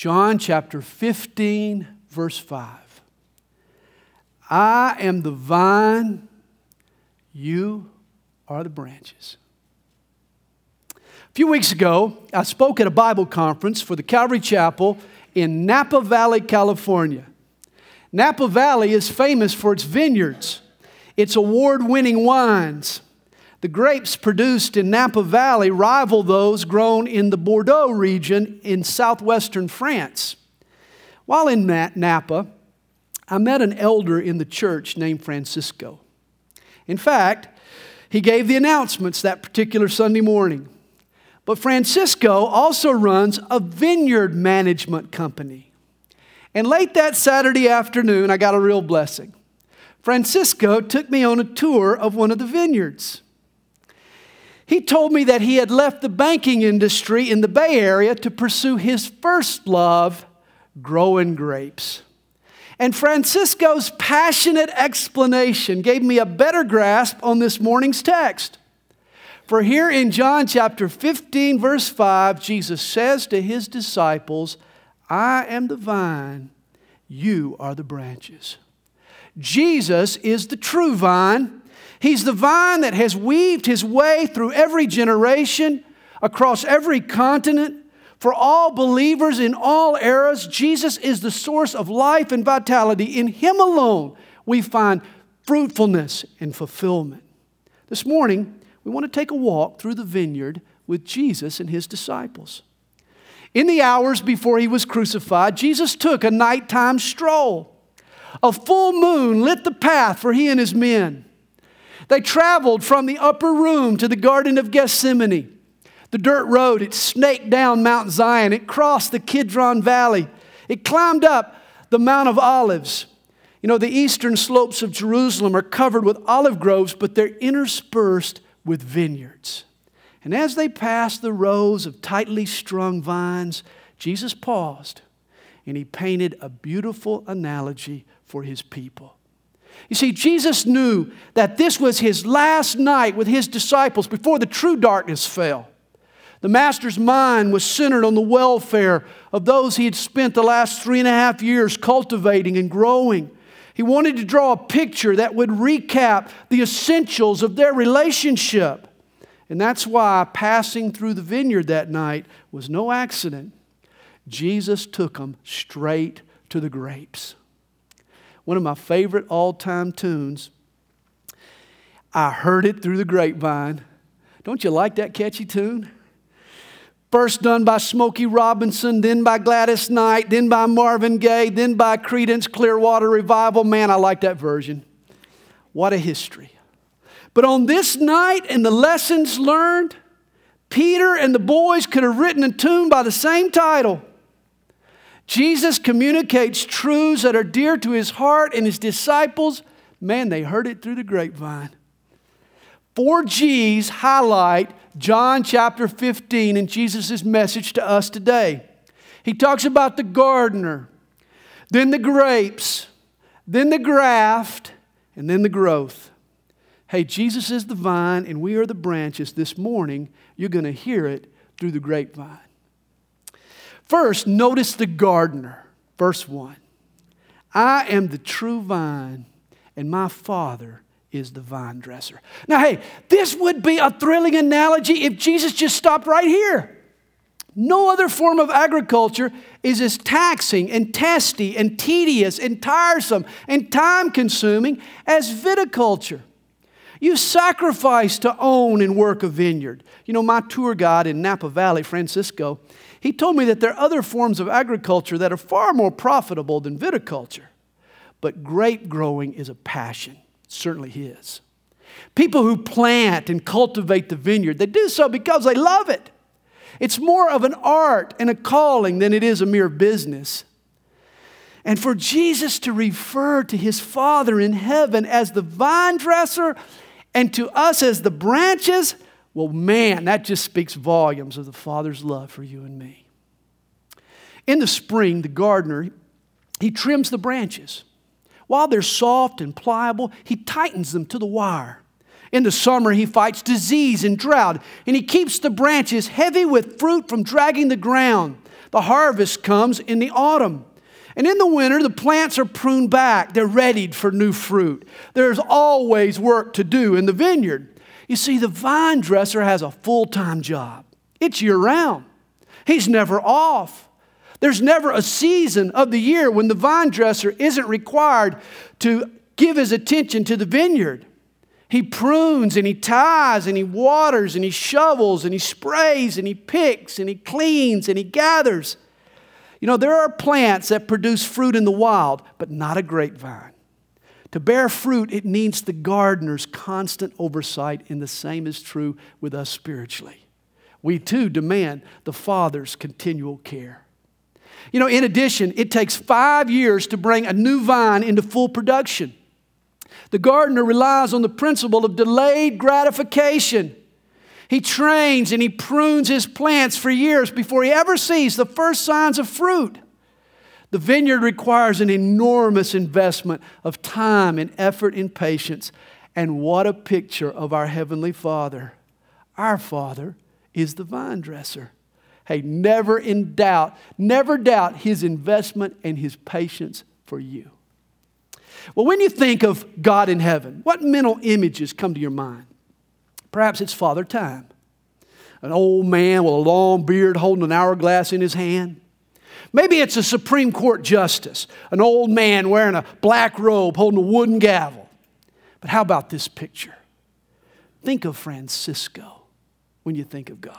John chapter 15, verse 5. I am the vine, you are the branches. A few weeks ago, I spoke at a Bible conference for the Calvary Chapel in Napa Valley, California. Napa Valley is famous for its vineyards, its award winning wines. The grapes produced in Napa Valley rival those grown in the Bordeaux region in southwestern France. While in Napa, I met an elder in the church named Francisco. In fact, he gave the announcements that particular Sunday morning. But Francisco also runs a vineyard management company. And late that Saturday afternoon, I got a real blessing. Francisco took me on a tour of one of the vineyards. He told me that he had left the banking industry in the Bay Area to pursue his first love, growing grapes. And Francisco's passionate explanation gave me a better grasp on this morning's text. For here in John chapter 15, verse 5, Jesus says to his disciples, I am the vine, you are the branches. Jesus is the true vine He's the vine that has weaved his way through every generation, across every continent. For all believers in all eras, Jesus is the source of life and vitality. In him alone, we find fruitfulness and fulfillment. This morning, we want to take a walk through the vineyard with Jesus and his disciples. In the hours before he was crucified, Jesus took a nighttime stroll. A full moon lit the path for he and his men. They traveled from the upper room to the Garden of Gethsemane. The dirt road, it snaked down Mount Zion. It crossed the Kidron Valley. It climbed up the Mount of Olives. You know, the eastern slopes of Jerusalem are covered with olive groves, but they're interspersed with vineyards. And as they passed the rows of tightly strung vines, Jesus paused and he painted a beautiful analogy for his people. You see, Jesus knew that this was his last night with his disciples before the true darkness fell. The Master's mind was centered on the welfare of those he had spent the last three and a half years cultivating and growing. He wanted to draw a picture that would recap the essentials of their relationship. And that's why passing through the vineyard that night was no accident. Jesus took them straight to the grapes one of my favorite all time tunes. I heard it through the grapevine. Don't you like that catchy tune? First done by Smokey Robinson, then by Gladys Knight, then by Marvin Gaye, then by Creedence Clearwater Revival. Man, I like that version. What a history. But on this night and the lessons learned, Peter and the boys could have written a tune by the same title Jesus communicates truths that are dear to his heart and his disciples. Man, they heard it through the grapevine. Four G's highlight John chapter 15 and Jesus' message to us today. He talks about the gardener, then the grapes, then the graft, and then the growth. Hey, Jesus is the vine and we are the branches. This morning, you're going to hear it through the grapevine. First, notice the gardener. Verse 1 I am the true vine, and my Father is the vine dresser. Now, hey, this would be a thrilling analogy if Jesus just stopped right here. No other form of agriculture is as taxing and testy and tedious and tiresome and time consuming as viticulture. You sacrifice to own and work a vineyard. You know, my tour guide in Napa Valley, Francisco, he told me that there are other forms of agriculture that are far more profitable than viticulture. But grape growing is a passion, certainly his. People who plant and cultivate the vineyard, they do so because they love it. It's more of an art and a calling than it is a mere business. And for Jesus to refer to his Father in heaven as the vine dresser and to us as the branches, well, man, that just speaks volumes of the Father's love for you and me. In the spring, the gardener, he trims the branches. While they're soft and pliable, he tightens them to the wire. In the summer, he fights disease and drought, and he keeps the branches heavy with fruit from dragging the ground. The harvest comes in the autumn. And in the winter, the plants are pruned back. They're readied for new fruit. There's always work to do in the vineyard. You see, the vine dresser has a full time job, it's year round. He's never off. There's never a season of the year when the vine dresser isn't required to give his attention to the vineyard. He prunes and he ties and he waters and he shovels and he sprays and he picks and he cleans and he gathers. You know, there are plants that produce fruit in the wild, but not a grapevine. To bear fruit, it needs the gardener's constant oversight, and the same is true with us spiritually. We too demand the Father's continual care. You know, in addition, it takes five years to bring a new vine into full production. The gardener relies on the principle of delayed gratification. He trains and he prunes his plants for years before he ever sees the first signs of fruit. The vineyard requires an enormous investment of time and effort and patience. And what a picture of our Heavenly Father. Our Father is the vine dresser. Hey, never in doubt, never doubt his investment and his patience for you. Well, when you think of God in heaven, what mental images come to your mind? Perhaps it's Father Time, an old man with a long beard holding an hourglass in his hand. Maybe it's a Supreme Court justice, an old man wearing a black robe holding a wooden gavel. But how about this picture? Think of Francisco when you think of God.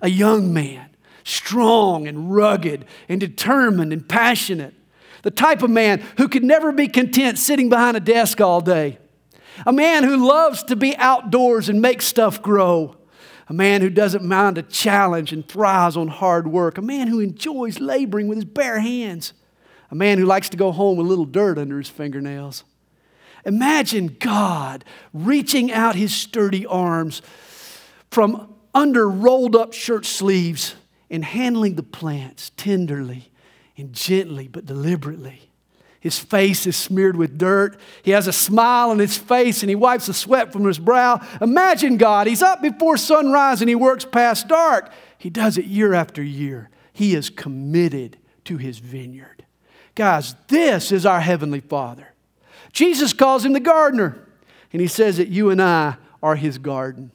A young man, strong and rugged and determined and passionate. The type of man who could never be content sitting behind a desk all day. A man who loves to be outdoors and make stuff grow. A man who doesn't mind a challenge and thrives on hard work. A man who enjoys laboring with his bare hands. A man who likes to go home with a little dirt under his fingernails. Imagine God reaching out his sturdy arms from under rolled up shirt sleeves and handling the plants tenderly and gently but deliberately. His face is smeared with dirt. He has a smile on his face and he wipes the sweat from his brow. Imagine God. He's up before sunrise and he works past dark. He does it year after year. He is committed to his vineyard. Guys, this is our Heavenly Father. Jesus calls him the gardener, and he says that you and I are his garden.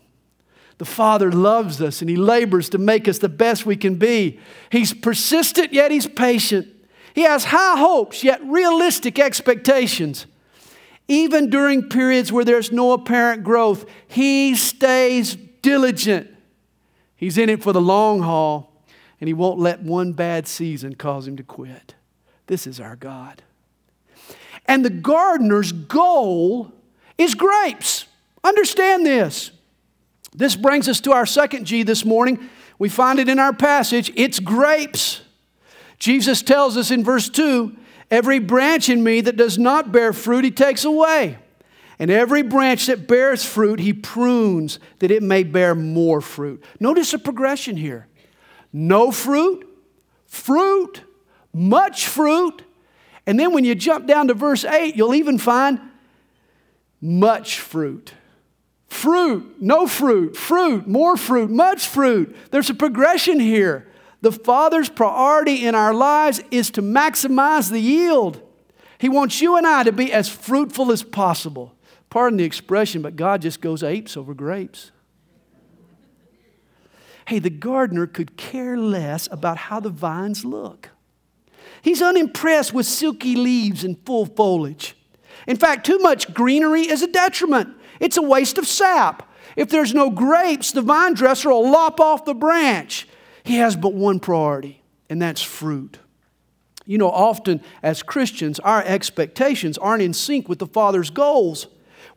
The Father loves us and he labors to make us the best we can be. He's persistent, yet he's patient. He has high hopes, yet realistic expectations. Even during periods where there's no apparent growth, he stays diligent. He's in it for the long haul, and he won't let one bad season cause him to quit. This is our God. And the gardener's goal is grapes. Understand this. This brings us to our second G this morning. We find it in our passage. It's grapes. Jesus tells us in verse 2 Every branch in me that does not bear fruit, he takes away. And every branch that bears fruit, he prunes that it may bear more fruit. Notice a progression here no fruit, fruit, much fruit. And then when you jump down to verse 8, you'll even find much fruit. Fruit, no fruit, fruit, more fruit, much fruit. There's a progression here. The Father's priority in our lives is to maximize the yield. He wants you and I to be as fruitful as possible. Pardon the expression, but God just goes apes over grapes. Hey, the gardener could care less about how the vines look. He's unimpressed with silky leaves and full foliage. In fact, too much greenery is a detriment. It's a waste of sap. If there's no grapes, the vine dresser will lop off the branch. He has but one priority, and that's fruit. You know, often as Christians, our expectations aren't in sync with the Father's goals.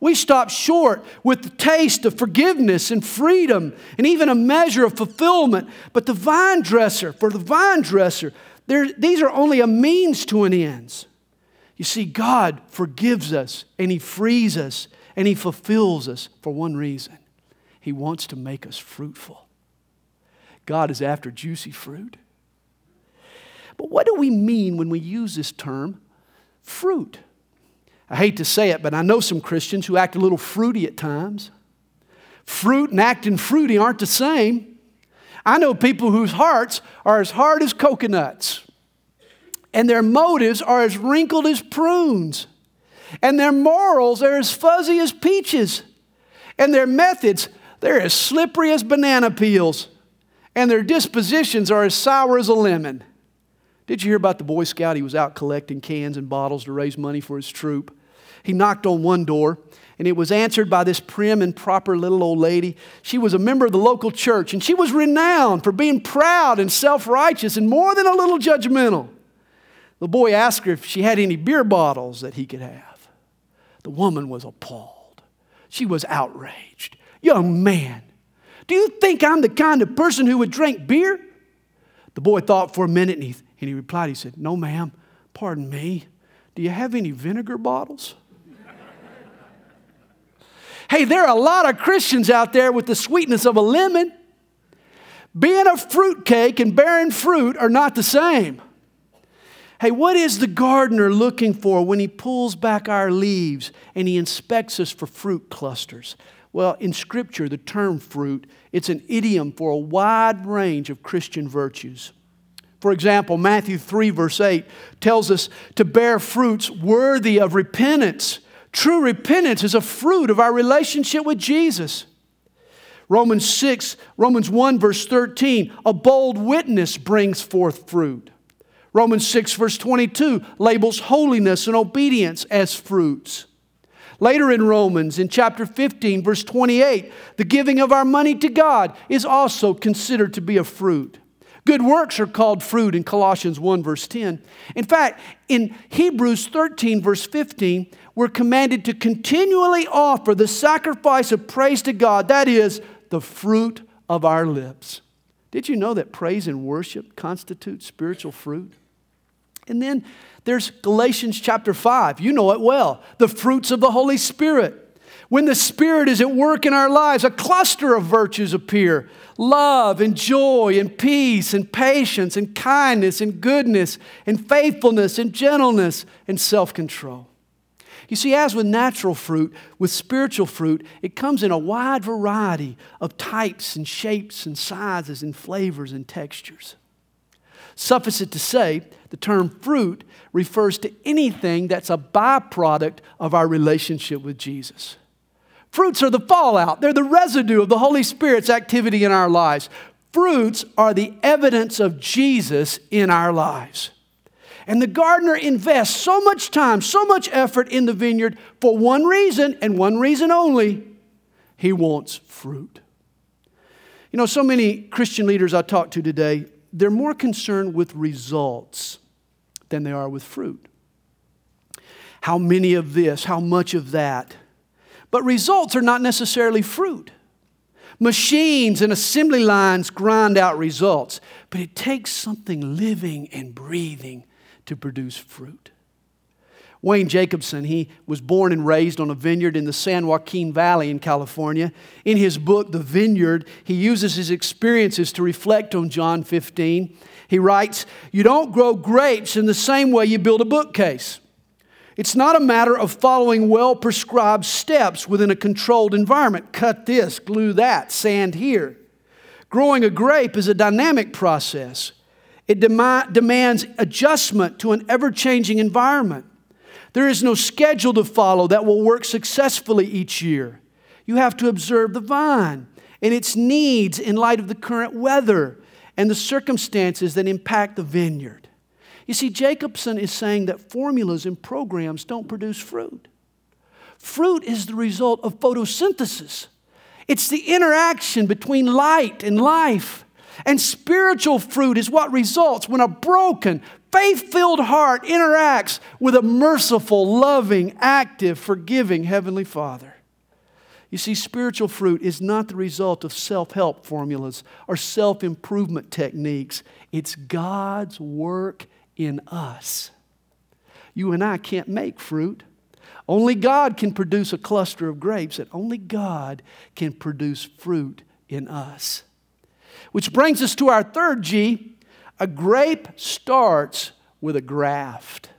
We stop short with the taste of forgiveness and freedom and even a measure of fulfillment. But the vine dresser, for the vine dresser, these are only a means to an end. You see, God forgives us and He frees us and He fulfills us for one reason He wants to make us fruitful. God is after juicy fruit. But what do we mean when we use this term, fruit? I hate to say it, but I know some Christians who act a little fruity at times. Fruit and acting fruity aren't the same. I know people whose hearts are as hard as coconuts, and their motives are as wrinkled as prunes, and their morals are as fuzzy as peaches, and their methods, they're as slippery as banana peels, and their dispositions are as sour as a lemon. Did you hear about the Boy Scout? He was out collecting cans and bottles to raise money for his troop. He knocked on one door and it was answered by this prim and proper little old lady. She was a member of the local church, and she was renowned for being proud and self righteous and more than a little judgmental. The boy asked her if she had any beer bottles that he could have. The woman was appalled. She was outraged. Young man, do you think I'm the kind of person who would drink beer? The boy thought for a minute and he, and he replied, He said, No, ma'am, pardon me. Do you have any vinegar bottles? Hey, there are a lot of Christians out there with the sweetness of a lemon. Being a fruitcake and bearing fruit are not the same. Hey, what is the gardener looking for when he pulls back our leaves and he inspects us for fruit clusters? Well, in Scripture, the term fruit, it's an idiom for a wide range of Christian virtues. For example, Matthew 3, verse 8 tells us to bear fruits worthy of repentance True repentance is a fruit of our relationship with Jesus. Romans 6, Romans 1, verse 13, a bold witness brings forth fruit. Romans 6, verse 22, labels holiness and obedience as fruits. Later in Romans, in chapter 15, verse 28, the giving of our money to God is also considered to be a fruit. Good works are called fruit in Colossians 1, verse 10. In fact, in Hebrews 13, verse 15, we're commanded to continually offer the sacrifice of praise to God, that is, the fruit of our lips. Did you know that praise and worship constitute spiritual fruit? And then there's Galatians chapter 5. You know it well. The fruits of the Holy Spirit. When the Spirit is at work in our lives, a cluster of virtues appear love and joy and peace and patience and kindness and goodness and faithfulness and gentleness and self control. You see, as with natural fruit, with spiritual fruit, it comes in a wide variety of types and shapes and sizes and flavors and textures. Suffice it to say, the term fruit refers to anything that's a byproduct of our relationship with Jesus. Fruits are the fallout, they're the residue of the Holy Spirit's activity in our lives. Fruits are the evidence of Jesus in our lives. And the gardener invests so much time, so much effort in the vineyard for one reason and one reason only he wants fruit. You know, so many Christian leaders I talk to today, they're more concerned with results than they are with fruit. How many of this, how much of that? But results are not necessarily fruit. Machines and assembly lines grind out results, but it takes something living and breathing to produce fruit. Wayne Jacobsen, he was born and raised on a vineyard in the San Joaquin Valley in California. In his book, The Vineyard, he uses his experiences to reflect on John 15. He writes, You don't grow grapes in the same way you build a bookcase. It's not a matter of following well prescribed steps within a controlled environment. Cut this, glue that, sand here. Growing a grape is a dynamic process. It dem- demands adjustment to an ever changing environment. There is no schedule to follow that will work successfully each year. You have to observe the vine and its needs in light of the current weather and the circumstances that impact the vineyard. You see, Jacobsen is saying that formulas and programs don't produce fruit. Fruit is the result of photosynthesis, it's the interaction between light and life. And spiritual fruit is what results when a broken, faith filled heart interacts with a merciful, loving, active, forgiving Heavenly Father. You see, spiritual fruit is not the result of self help formulas or self improvement techniques. It's God's work in us. You and I can't make fruit. Only God can produce a cluster of grapes, and only God can produce fruit in us. Which brings us to our third G a grape starts with a graft.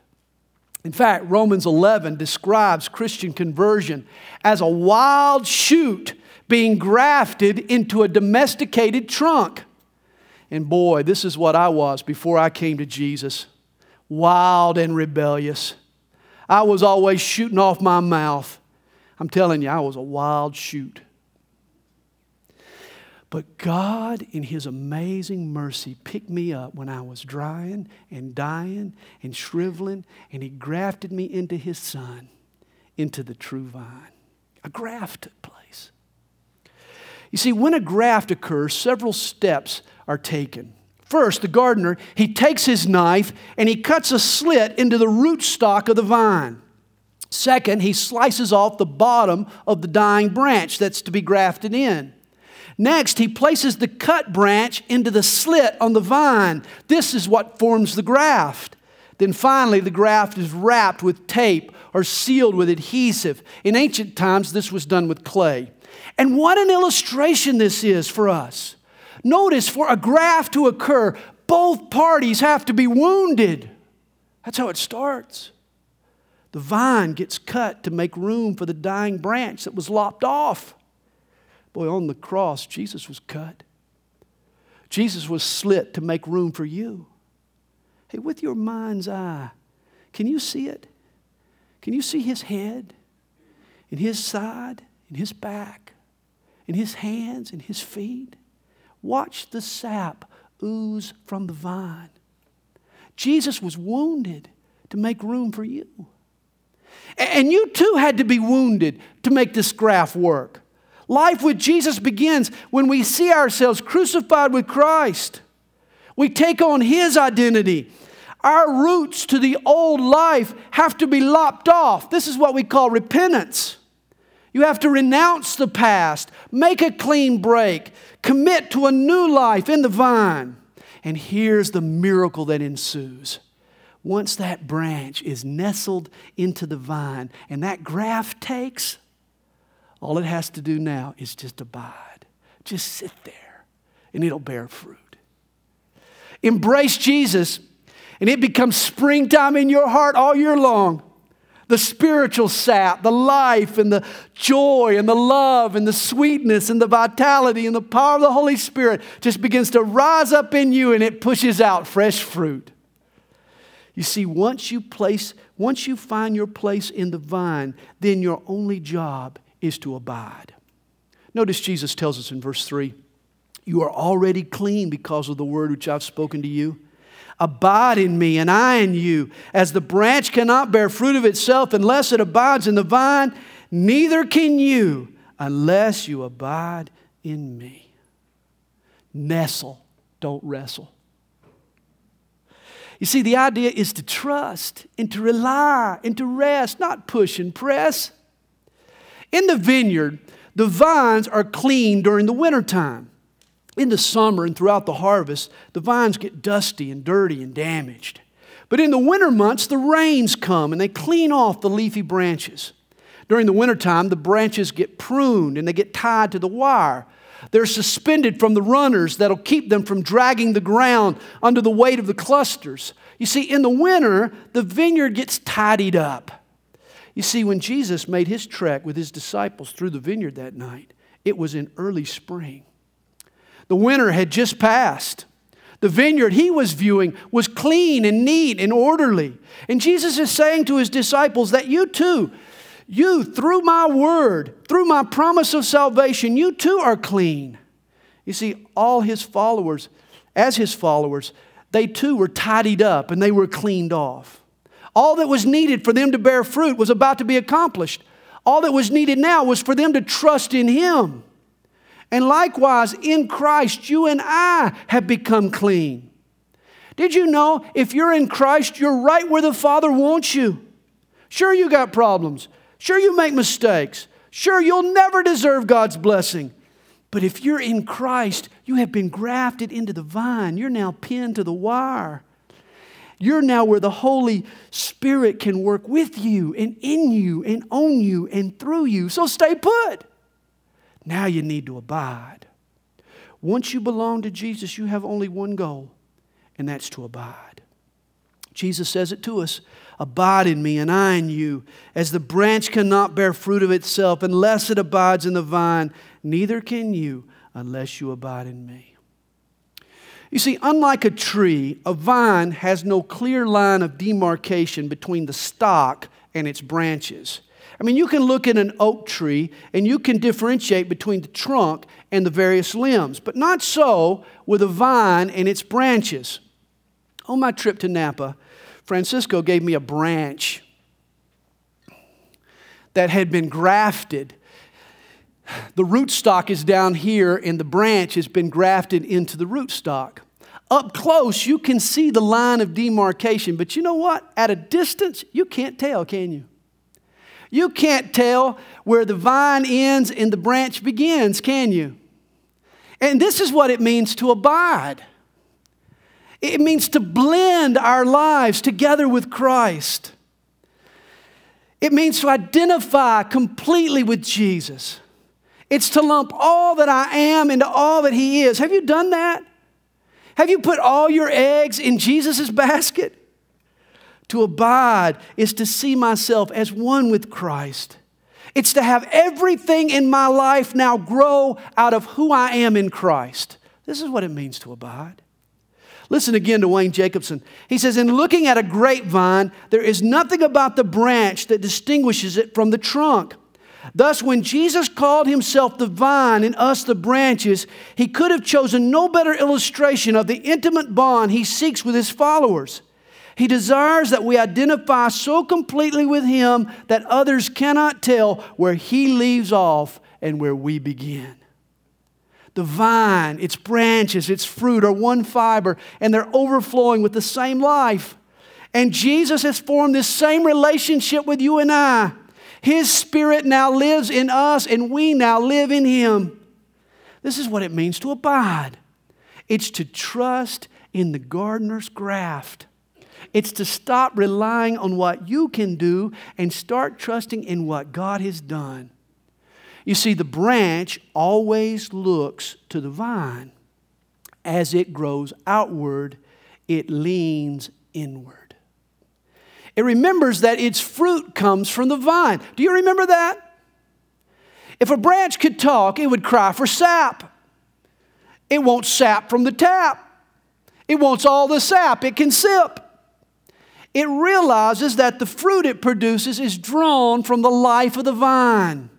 In fact, Romans 11 describes Christian conversion as a wild shoot being grafted into a domesticated trunk. And boy, this is what I was before I came to Jesus wild and rebellious. I was always shooting off my mouth. I'm telling you, I was a wild shoot. But God, in His amazing mercy, picked me up when I was drying and dying and shriveling, and He grafted me into His Son, into the true vine. A graft took place. You see, when a graft occurs, several steps are taken. First, the gardener, he takes his knife and he cuts a slit into the rootstock of the vine. Second, he slices off the bottom of the dying branch that's to be grafted in. Next, he places the cut branch into the slit on the vine. This is what forms the graft. Then finally, the graft is wrapped with tape or sealed with adhesive. In ancient times, this was done with clay. And what an illustration this is for us. Notice for a graft to occur, both parties have to be wounded. That's how it starts. The vine gets cut to make room for the dying branch that was lopped off. Boy, on the cross, Jesus was cut. Jesus was slit to make room for you. Hey, with your mind's eye, can you see it? Can you see his head and his side and his back and his hands and his feet? Watch the sap ooze from the vine. Jesus was wounded to make room for you. And you too had to be wounded to make this graft work. Life with Jesus begins when we see ourselves crucified with Christ. We take on His identity. Our roots to the old life have to be lopped off. This is what we call repentance. You have to renounce the past, make a clean break, commit to a new life in the vine. And here's the miracle that ensues. Once that branch is nestled into the vine and that graft takes, all it has to do now is just abide. Just sit there and it'll bear fruit. Embrace Jesus and it becomes springtime in your heart all year long. The spiritual sap, the life and the joy and the love and the sweetness and the vitality and the power of the Holy Spirit just begins to rise up in you and it pushes out fresh fruit. You see, once you place, once you find your place in the vine, then your only job is to abide. Notice Jesus tells us in verse 3 You are already clean because of the word which I've spoken to you. Abide in me, and I in you. As the branch cannot bear fruit of itself unless it abides in the vine, neither can you unless you abide in me. Nestle, don't wrestle. You see, the idea is to trust and to rely and to rest, not push and press. In the vineyard, the vines are clean during the wintertime. In the summer and throughout the harvest, the vines get dusty and dirty and damaged. But in the winter months, the rains come and they clean off the leafy branches. During the wintertime, the branches get pruned and they get tied to the wire. They're suspended from the runners that'll keep them from dragging the ground under the weight of the clusters. You see, in the winter, the vineyard gets tidied up. You see, when Jesus made his trek with his disciples through the vineyard that night, it was in early spring. The winter had just passed. The vineyard he was viewing was clean and neat and orderly. And Jesus is saying to his disciples that you too, you, through my word, through my promise of salvation, you too are clean. You see, all his followers, as his followers, they too were tidied up and they were cleaned off. All that was needed for them to bear fruit was about to be accomplished. All that was needed now was for them to trust in Him. And likewise, in Christ, you and I have become clean. Did you know if you're in Christ, you're right where the Father wants you? Sure, you got problems. Sure, you make mistakes. Sure, you'll never deserve God's blessing. But if you're in Christ, you have been grafted into the vine. You're now pinned to the wire. You're now where the Holy Spirit can work with you and in you and on you and through you. So stay put. Now you need to abide. Once you belong to Jesus, you have only one goal, and that's to abide. Jesus says it to us Abide in me, and I in you. As the branch cannot bear fruit of itself unless it abides in the vine, neither can you unless you abide in me. You see, unlike a tree, a vine has no clear line of demarcation between the stock and its branches. I mean, you can look at an oak tree and you can differentiate between the trunk and the various limbs, but not so with a vine and its branches. On my trip to Napa, Francisco gave me a branch that had been grafted. The rootstock is down here, and the branch has been grafted into the rootstock. Up close, you can see the line of demarcation, but you know what? At a distance, you can't tell, can you? You can't tell where the vine ends and the branch begins, can you? And this is what it means to abide. It means to blend our lives together with Christ. It means to identify completely with Jesus. It's to lump all that I am into all that He is. Have you done that? Have you put all your eggs in Jesus' basket? To abide is to see myself as one with Christ. It's to have everything in my life now grow out of who I am in Christ. This is what it means to abide. Listen again to Wayne Jacobsen. He says, In looking at a grapevine, there is nothing about the branch that distinguishes it from the trunk. Thus, when Jesus called himself the vine and us the branches, he could have chosen no better illustration of the intimate bond he seeks with his followers. He desires that we identify so completely with him that others cannot tell where he leaves off and where we begin. The vine, its branches, its fruit are one fiber, and they're overflowing with the same life. And Jesus has formed this same relationship with you and I. His Spirit now lives in us, and we now live in Him. This is what it means to abide it's to trust in the gardener's graft. It's to stop relying on what you can do and start trusting in what God has done. You see, the branch always looks to the vine. As it grows outward, it leans inward. It remembers that its fruit comes from the vine. Do you remember that? If a branch could talk, it would cry for sap. It wants sap from the tap. It wants all the sap it can sip. It realizes that the fruit it produces is drawn from the life of the vine.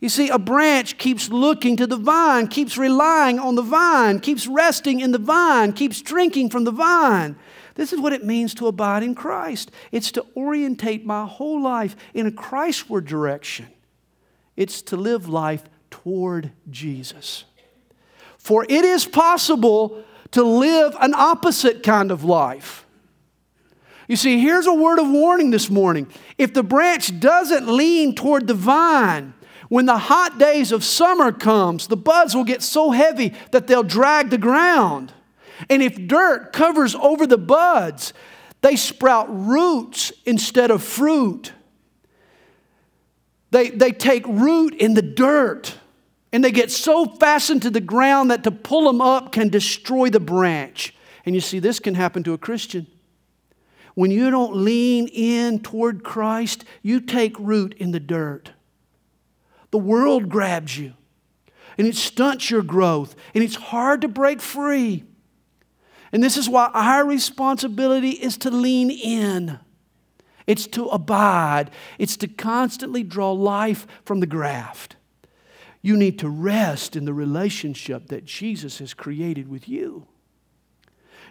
You see, a branch keeps looking to the vine, keeps relying on the vine, keeps resting in the vine, keeps drinking from the vine. This is what it means to abide in Christ. It's to orientate my whole life in a Christward direction. It's to live life toward Jesus. For it is possible to live an opposite kind of life. You see, here's a word of warning this morning. If the branch doesn't lean toward the vine, when the hot days of summer comes, the buds will get so heavy that they'll drag the ground. And if dirt covers over the buds, they sprout roots instead of fruit. They, they take root in the dirt and they get so fastened to the ground that to pull them up can destroy the branch. And you see, this can happen to a Christian. When you don't lean in toward Christ, you take root in the dirt. The world grabs you and it stunts your growth and it's hard to break free. And this is why our responsibility is to lean in. It's to abide. It's to constantly draw life from the graft. You need to rest in the relationship that Jesus has created with you.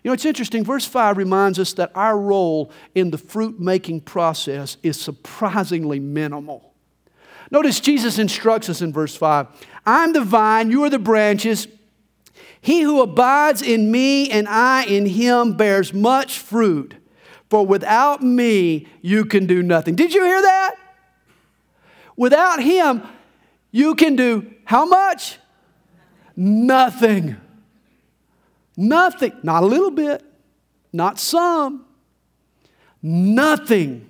You know, it's interesting. Verse 5 reminds us that our role in the fruit making process is surprisingly minimal. Notice Jesus instructs us in verse 5 I'm the vine, you are the branches. He who abides in me and I in him bears much fruit, for without me you can do nothing. Did you hear that? Without him, you can do how much? Nothing. Nothing. Not a little bit, not some. Nothing.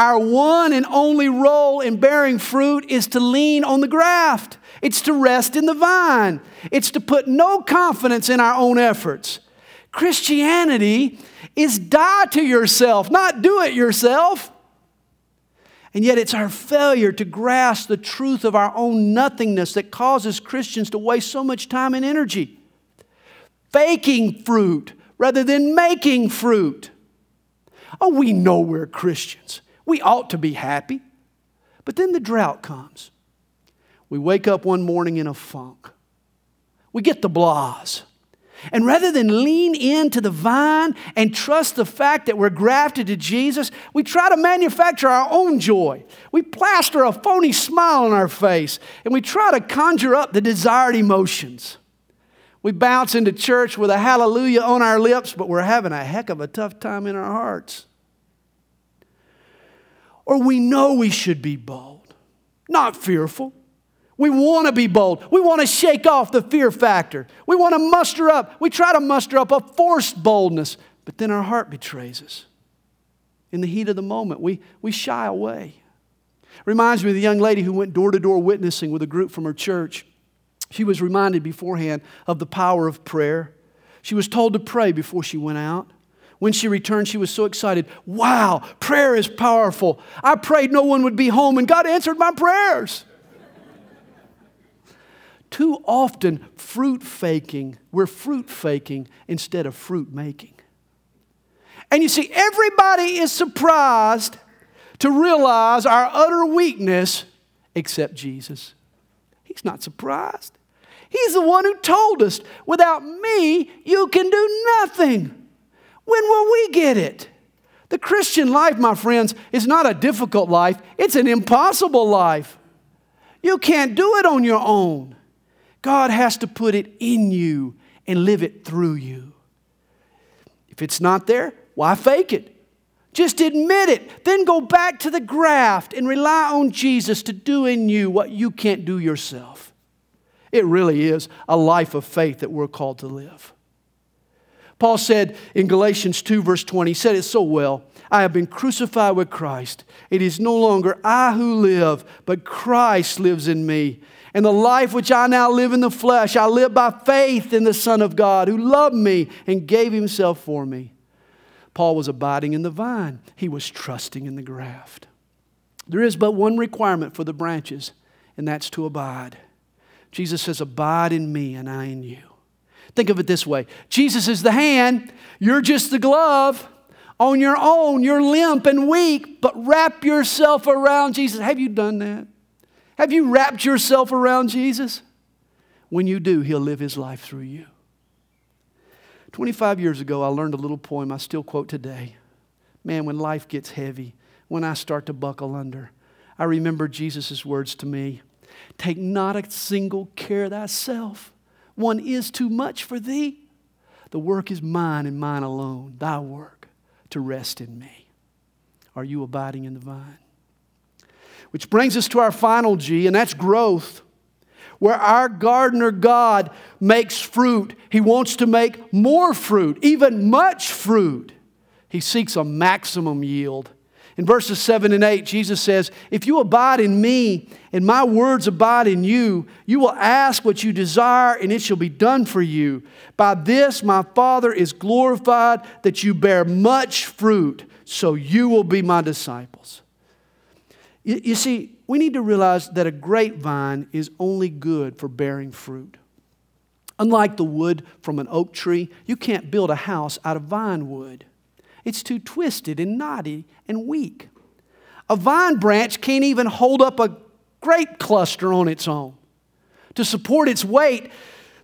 Our one and only role in bearing fruit is to lean on the graft. It's to rest in the vine. It's to put no confidence in our own efforts. Christianity is die to yourself, not do it yourself. And yet, it's our failure to grasp the truth of our own nothingness that causes Christians to waste so much time and energy. faking fruit rather than making fruit. Oh, we know we're Christians. We ought to be happy. But then the drought comes. We wake up one morning in a funk. We get the blahs. And rather than lean into the vine and trust the fact that we're grafted to Jesus, we try to manufacture our own joy. We plaster a phony smile on our face and we try to conjure up the desired emotions. We bounce into church with a hallelujah on our lips, but we're having a heck of a tough time in our hearts. Or we know we should be bold, not fearful. We want to be bold. We want to shake off the fear factor. We want to muster up. We try to muster up a forced boldness, but then our heart betrays us. In the heat of the moment, we, we shy away. Reminds me of the young lady who went door to door witnessing with a group from her church. She was reminded beforehand of the power of prayer. She was told to pray before she went out. When she returned, she was so excited. Wow, prayer is powerful. I prayed no one would be home, and God answered my prayers too often fruit faking, we're fruit faking instead of fruit making. And you see, everybody is surprised to realize our utter weakness except Jesus. He's not surprised. He's the one who told us, without me, you can do nothing. When will we get it? The Christian life, my friends, is not a difficult life, it's an impossible life. You can't do it on your own. God has to put it in you and live it through you. If it's not there, why fake it? Just admit it. Then go back to the graft and rely on Jesus to do in you what you can't do yourself. It really is a life of faith that we're called to live. Paul said in Galatians 2, verse 20, he said it so well I have been crucified with Christ. It is no longer I who live, but Christ lives in me. And the life which I now live in the flesh, I live by faith in the Son of God who loved me and gave himself for me. Paul was abiding in the vine, he was trusting in the graft. There is but one requirement for the branches, and that's to abide. Jesus says, Abide in me, and I in you. Think of it this way Jesus is the hand, you're just the glove. On your own, you're limp and weak, but wrap yourself around Jesus. Have you done that? Have you wrapped yourself around Jesus? When you do, He'll live His life through you. 25 years ago, I learned a little poem I still quote today. Man, when life gets heavy, when I start to buckle under, I remember Jesus' words to me Take not a single care thyself. One is too much for thee. The work is mine and mine alone, thy work, to rest in me. Are you abiding in the vine? Which brings us to our final G, and that's growth. Where our gardener God makes fruit, He wants to make more fruit, even much fruit. He seeks a maximum yield. In verses 7 and 8, Jesus says, If you abide in me and my words abide in you, you will ask what you desire and it shall be done for you. By this my Father is glorified that you bear much fruit, so you will be my disciples. You, you see, we need to realize that a grapevine is only good for bearing fruit. Unlike the wood from an oak tree, you can't build a house out of vine wood. It's too twisted and knotty and weak. A vine branch can't even hold up a grape cluster on its own. To support its weight,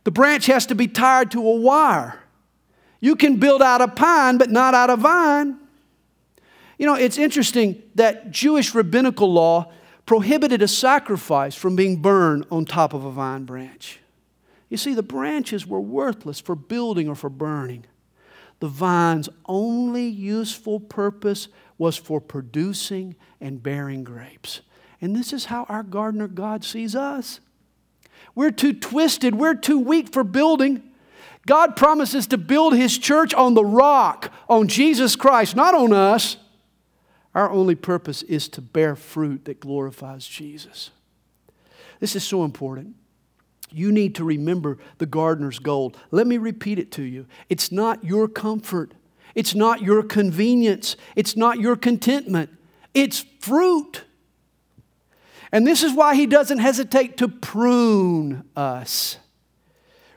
the branch has to be tied to a wire. You can build out a pine, but not out a vine. You know, it's interesting that Jewish rabbinical law prohibited a sacrifice from being burned on top of a vine branch. You see, the branches were worthless for building or for burning. The vine's only useful purpose was for producing and bearing grapes. And this is how our gardener God sees us. We're too twisted, we're too weak for building. God promises to build his church on the rock, on Jesus Christ, not on us. Our only purpose is to bear fruit that glorifies Jesus. This is so important. You need to remember the gardener's goal. Let me repeat it to you. It's not your comfort, it's not your convenience, it's not your contentment, it's fruit. And this is why he doesn't hesitate to prune us.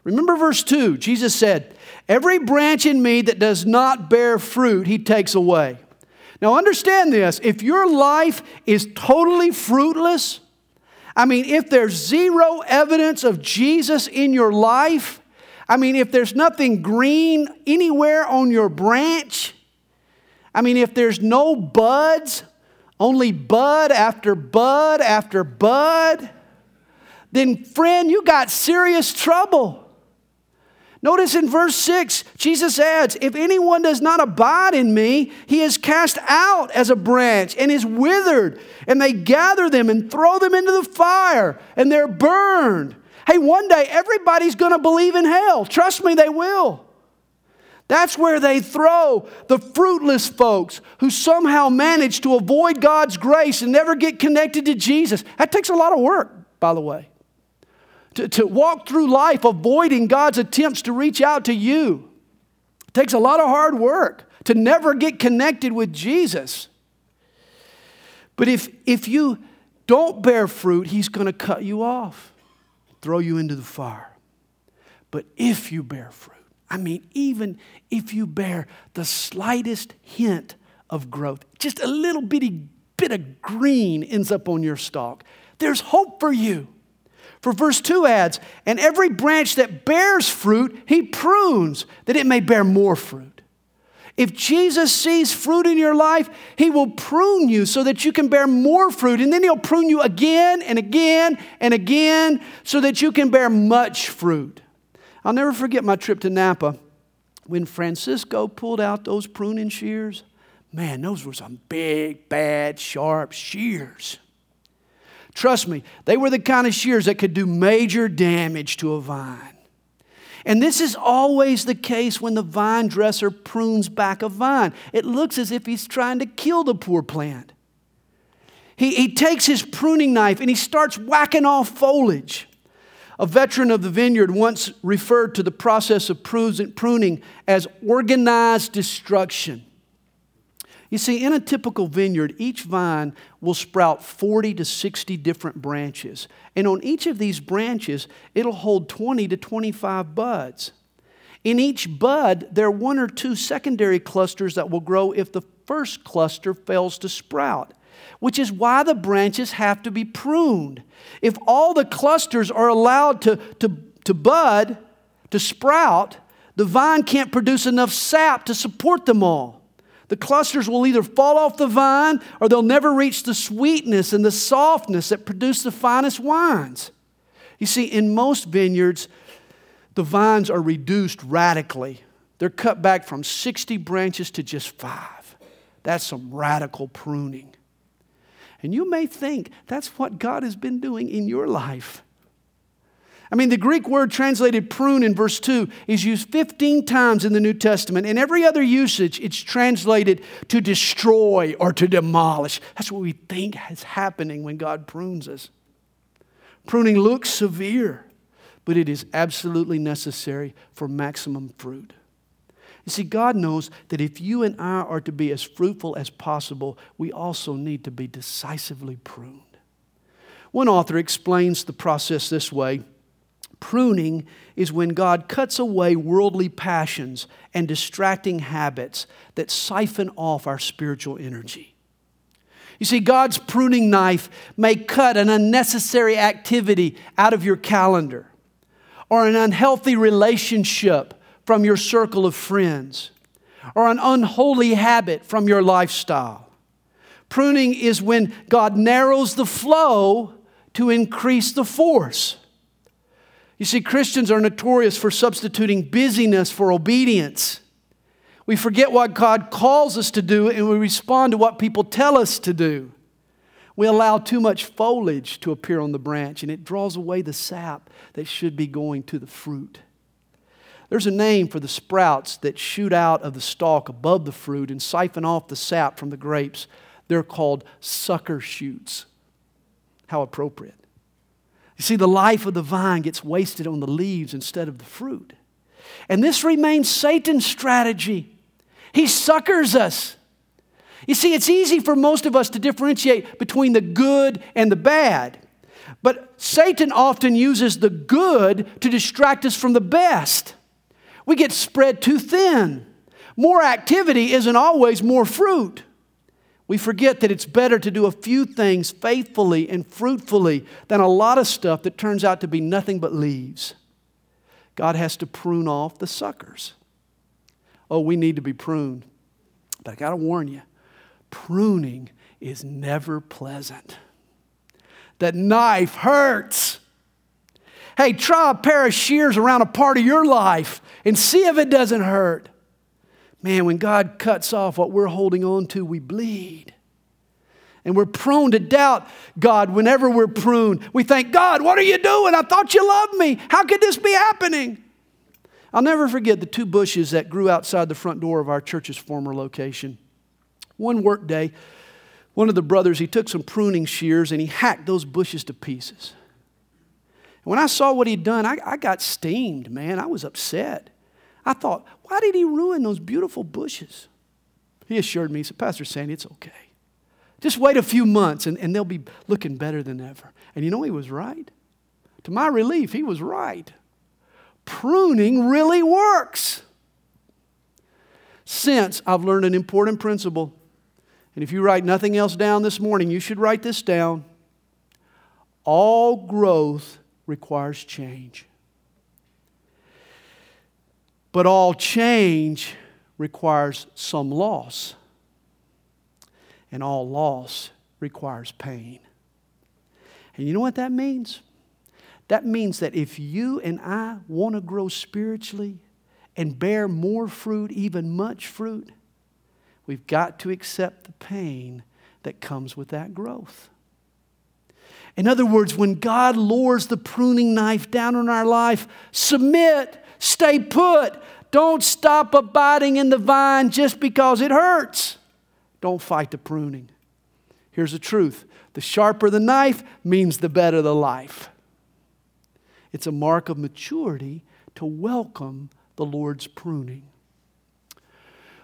Remember verse 2 Jesus said, Every branch in me that does not bear fruit, he takes away. Now, understand this if your life is totally fruitless, I mean, if there's zero evidence of Jesus in your life, I mean, if there's nothing green anywhere on your branch, I mean, if there's no buds, only bud after bud after bud, then friend, you got serious trouble. Notice in verse 6, Jesus adds, If anyone does not abide in me, he is cast out as a branch and is withered, and they gather them and throw them into the fire, and they're burned. Hey, one day everybody's going to believe in hell. Trust me, they will. That's where they throw the fruitless folks who somehow manage to avoid God's grace and never get connected to Jesus. That takes a lot of work, by the way to, to walk through life avoiding God's attempts to reach out to you. It takes a lot of hard work to never get connected with Jesus. But if, if you don't bear fruit, He's going to cut you off, throw you into the fire. But if you bear fruit, I mean, even if you bear the slightest hint of growth, just a little bitty bit of green ends up on your stalk, there's hope for you. For verse 2 adds, And every branch that bears fruit, he prunes, that it may bear more fruit. If Jesus sees fruit in your life, he will prune you so that you can bear more fruit. And then he'll prune you again and again and again so that you can bear much fruit. I'll never forget my trip to Napa when Francisco pulled out those pruning shears. Man, those were some big, bad, sharp shears. Trust me, they were the kind of shears that could do major damage to a vine. And this is always the case when the vine dresser prunes back a vine. It looks as if he's trying to kill the poor plant. He, he takes his pruning knife and he starts whacking off foliage. A veteran of the vineyard once referred to the process of pruning as organized destruction. You see, in a typical vineyard, each vine will sprout 40 to 60 different branches. And on each of these branches, it'll hold 20 to 25 buds. In each bud, there are one or two secondary clusters that will grow if the first cluster fails to sprout, which is why the branches have to be pruned. If all the clusters are allowed to, to, to bud, to sprout, the vine can't produce enough sap to support them all. The clusters will either fall off the vine or they'll never reach the sweetness and the softness that produce the finest wines. You see, in most vineyards, the vines are reduced radically. They're cut back from 60 branches to just five. That's some radical pruning. And you may think that's what God has been doing in your life. I mean, the Greek word translated prune in verse 2 is used 15 times in the New Testament. In every other usage, it's translated to destroy or to demolish. That's what we think is happening when God prunes us. Pruning looks severe, but it is absolutely necessary for maximum fruit. You see, God knows that if you and I are to be as fruitful as possible, we also need to be decisively pruned. One author explains the process this way. Pruning is when God cuts away worldly passions and distracting habits that siphon off our spiritual energy. You see, God's pruning knife may cut an unnecessary activity out of your calendar or an unhealthy relationship from your circle of friends or an unholy habit from your lifestyle. Pruning is when God narrows the flow to increase the force. You see, Christians are notorious for substituting busyness for obedience. We forget what God calls us to do and we respond to what people tell us to do. We allow too much foliage to appear on the branch and it draws away the sap that should be going to the fruit. There's a name for the sprouts that shoot out of the stalk above the fruit and siphon off the sap from the grapes. They're called sucker shoots. How appropriate. You see, the life of the vine gets wasted on the leaves instead of the fruit. And this remains Satan's strategy. He suckers us. You see, it's easy for most of us to differentiate between the good and the bad. But Satan often uses the good to distract us from the best. We get spread too thin. More activity isn't always more fruit. We forget that it's better to do a few things faithfully and fruitfully than a lot of stuff that turns out to be nothing but leaves. God has to prune off the suckers. Oh, we need to be pruned. But I got to warn you pruning is never pleasant. That knife hurts. Hey, try a pair of shears around a part of your life and see if it doesn't hurt. Man, when God cuts off what we're holding on to, we bleed. And we're prone to doubt God whenever we're pruned. We think, God, what are you doing? I thought you loved me. How could this be happening? I'll never forget the two bushes that grew outside the front door of our church's former location. One work day, one of the brothers, he took some pruning shears and he hacked those bushes to pieces. And when I saw what he'd done, I, I got steamed, man. I was upset. I thought, why did he ruin those beautiful bushes? He assured me, he said, Pastor Sandy, it's okay. Just wait a few months and, and they'll be looking better than ever. And you know, he was right. To my relief, he was right. Pruning really works. Since I've learned an important principle, and if you write nothing else down this morning, you should write this down. All growth requires change. But all change requires some loss. And all loss requires pain. And you know what that means? That means that if you and I want to grow spiritually and bear more fruit, even much fruit, we've got to accept the pain that comes with that growth. In other words, when God lowers the pruning knife down on our life, submit, stay put. Don't stop abiding in the vine just because it hurts. Don't fight the pruning. Here's the truth the sharper the knife means the better the life. It's a mark of maturity to welcome the Lord's pruning.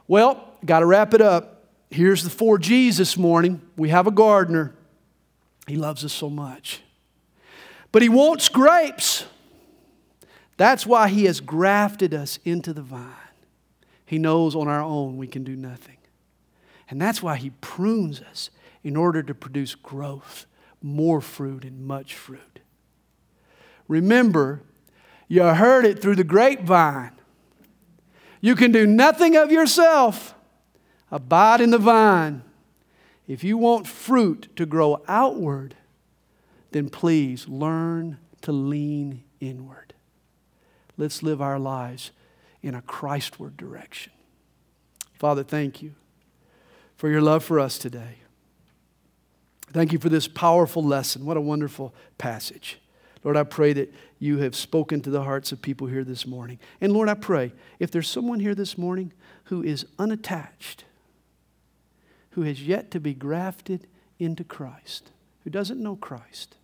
Well, got to wrap it up. Here's the four G's this morning. We have a gardener. He loves us so much. But he wants grapes. That's why he has grafted us into the vine. He knows on our own we can do nothing. And that's why he prunes us in order to produce growth, more fruit, and much fruit. Remember, you heard it through the grapevine. You can do nothing of yourself. Abide in the vine. If you want fruit to grow outward, then please learn to lean inward. Let's live our lives in a Christward direction. Father, thank you for your love for us today. Thank you for this powerful lesson. What a wonderful passage. Lord, I pray that you have spoken to the hearts of people here this morning. And Lord, I pray if there's someone here this morning who is unattached, who has yet to be grafted into Christ, who doesn't know Christ,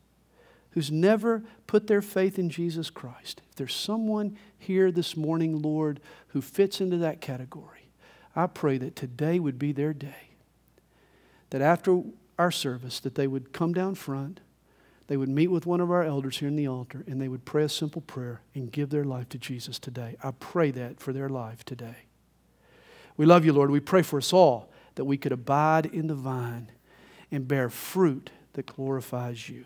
who's never put their faith in Jesus Christ, if there's someone here this morning, Lord, who fits into that category, I pray that today would be their day. That after our service, that they would come down front, they would meet with one of our elders here in the altar, and they would pray a simple prayer and give their life to Jesus today. I pray that for their life today. We love you, Lord. We pray for us all that we could abide in the vine and bear fruit that glorifies you.